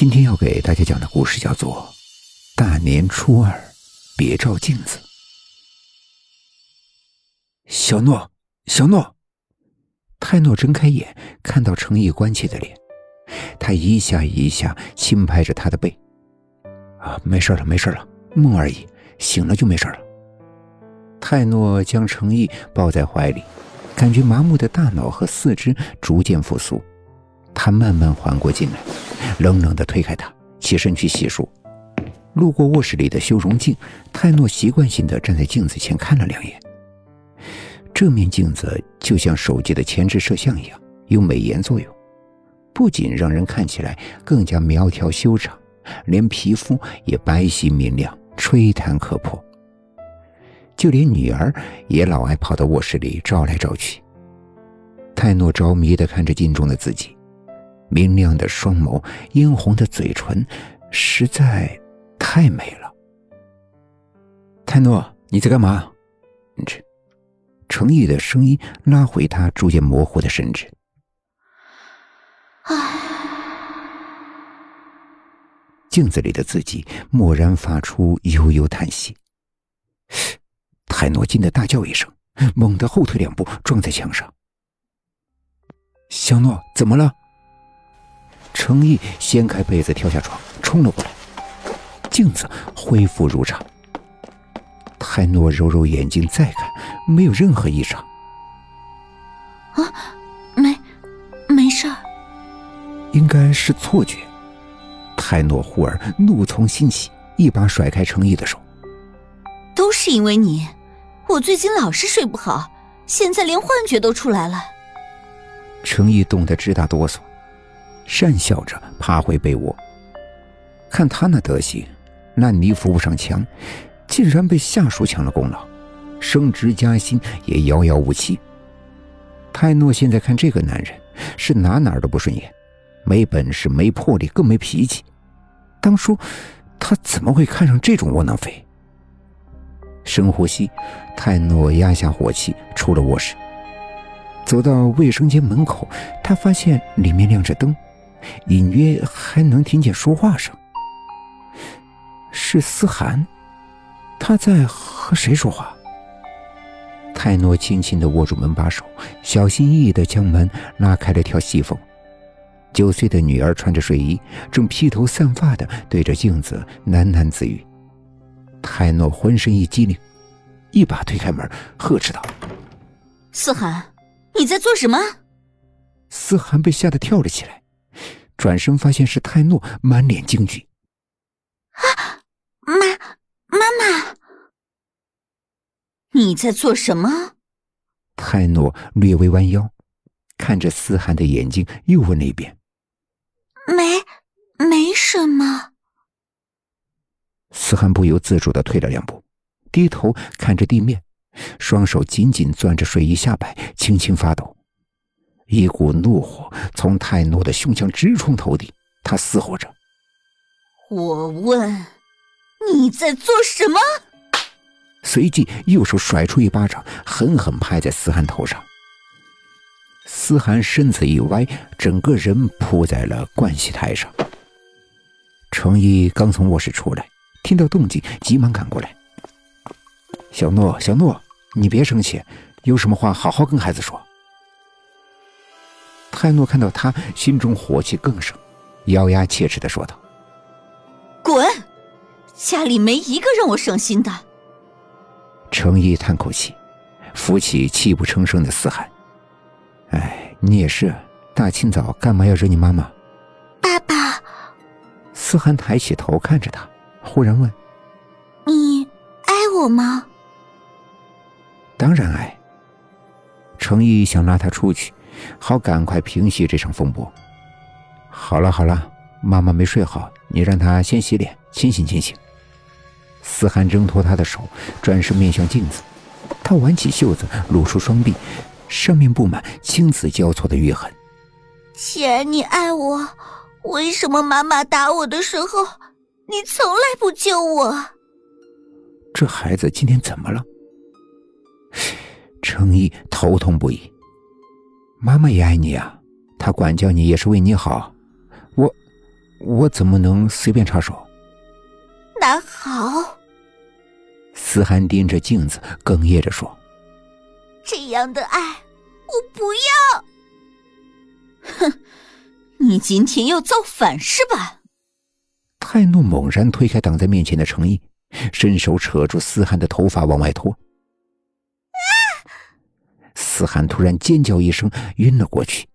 今天要给大家讲的故事叫做《大年初二别照镜子》。小诺，小诺，泰诺睁开眼，看到程毅关切的脸，他一下一下轻拍着他的背：“啊，没事了，没事了，梦而已，醒了就没事了。”泰诺将程毅抱在怀里，感觉麻木的大脑和四肢逐渐复苏，他慢慢缓过劲来。冷冷的推开他，起身去洗漱。路过卧室里的修容镜，泰诺习惯性的站在镜子前看了两眼。这面镜子就像手机的前置摄像一样，有美颜作用，不仅让人看起来更加苗条修长，连皮肤也白皙明亮，吹弹可破。就连女儿也老爱跑到卧室里照来照去。泰诺着迷的看着镜中的自己。明亮的双眸，殷红的嘴唇，实在太美了。泰诺，你在干嘛？这，程毅的声音拉回他逐渐模糊的神智。唉，镜子里的自己蓦然发出悠悠叹息。泰诺惊得大叫一声，猛地后退两步，撞在墙上。小诺，怎么了？程毅掀开被子，跳下床，冲了过来。镜子恢复如常。泰诺揉揉眼睛，再看，没有任何异常。啊，没，没事儿。应该是错觉。泰诺忽而怒从心起，一把甩开程毅的手。都是因为你，我最近老是睡不好，现在连幻觉都出来了。程毅冻得直打哆嗦。讪笑着爬回被窝，看他那德行，烂泥扶不上墙，竟然被下属抢了功劳，升职加薪也遥遥无期。泰诺现在看这个男人是哪哪都不顺眼，没本事、没魄力，更没脾气。当初他怎么会看上这种窝囊废？深呼吸，泰诺压下火气，出了卧室，走到卫生间门口，他发现里面亮着灯。隐约还能听见说话声，是思涵，他在和谁说话？泰诺轻轻的握住门把手，小心翼翼的将门拉开了条细缝。九岁的女儿穿着睡衣，正披头散发的对着镜子喃喃自语。泰诺浑身一激灵，一把推开门，呵斥道：“思涵，你在做什么？”思涵被吓得跳了起来。转身发现是泰诺，满脸惊惧。啊，妈，妈妈，你在做什么？泰诺略微弯腰，看着思涵的眼睛，又问了一遍：“没，没什么。”思涵不由自主的退了两步，低头看着地面，双手紧紧攥着睡衣下摆，轻轻发抖。一股怒火从泰诺的胸腔直冲头顶，他嘶吼着：“我问，你在做什么？”随即右手甩出一巴掌，狠狠拍在思涵头上。思涵身子一歪，整个人扑在了盥洗台上。程一刚从卧室出来，听到动静，急忙赶过来：“小诺，小诺，你别生气，有什么话好好跟孩子说。”泰诺看到他，心中火气更盛，咬牙切齿的说道：“滚！家里没一个让我省心的。”程毅叹口气，扶起泣不成声的思涵：“哎，你也是，大清早干嘛要惹你妈妈？”爸爸。思涵抬起头看着他，忽然问：“你爱我吗？”“当然爱。”程毅想拉他出去。好，赶快平息这场风波。好了好了，妈妈没睡好，你让她先洗脸，清醒清醒。思涵挣脱他的手，转身面向镜子，他挽起袖子，露出双臂，上面布满青紫交错的淤痕。既然你爱我，为什么妈妈打我的时候，你从来不救我？这孩子今天怎么了？程毅头痛不已。妈妈也爱你啊，她管教你也是为你好。我，我怎么能随便插手？那好。思涵盯着镜子，哽咽着说：“这样的爱，我不要。”哼，你今天要造反是吧？泰诺猛然推开挡在面前的程毅，伸手扯住思涵的头发往外拖。子涵突然尖叫一声，晕了过去。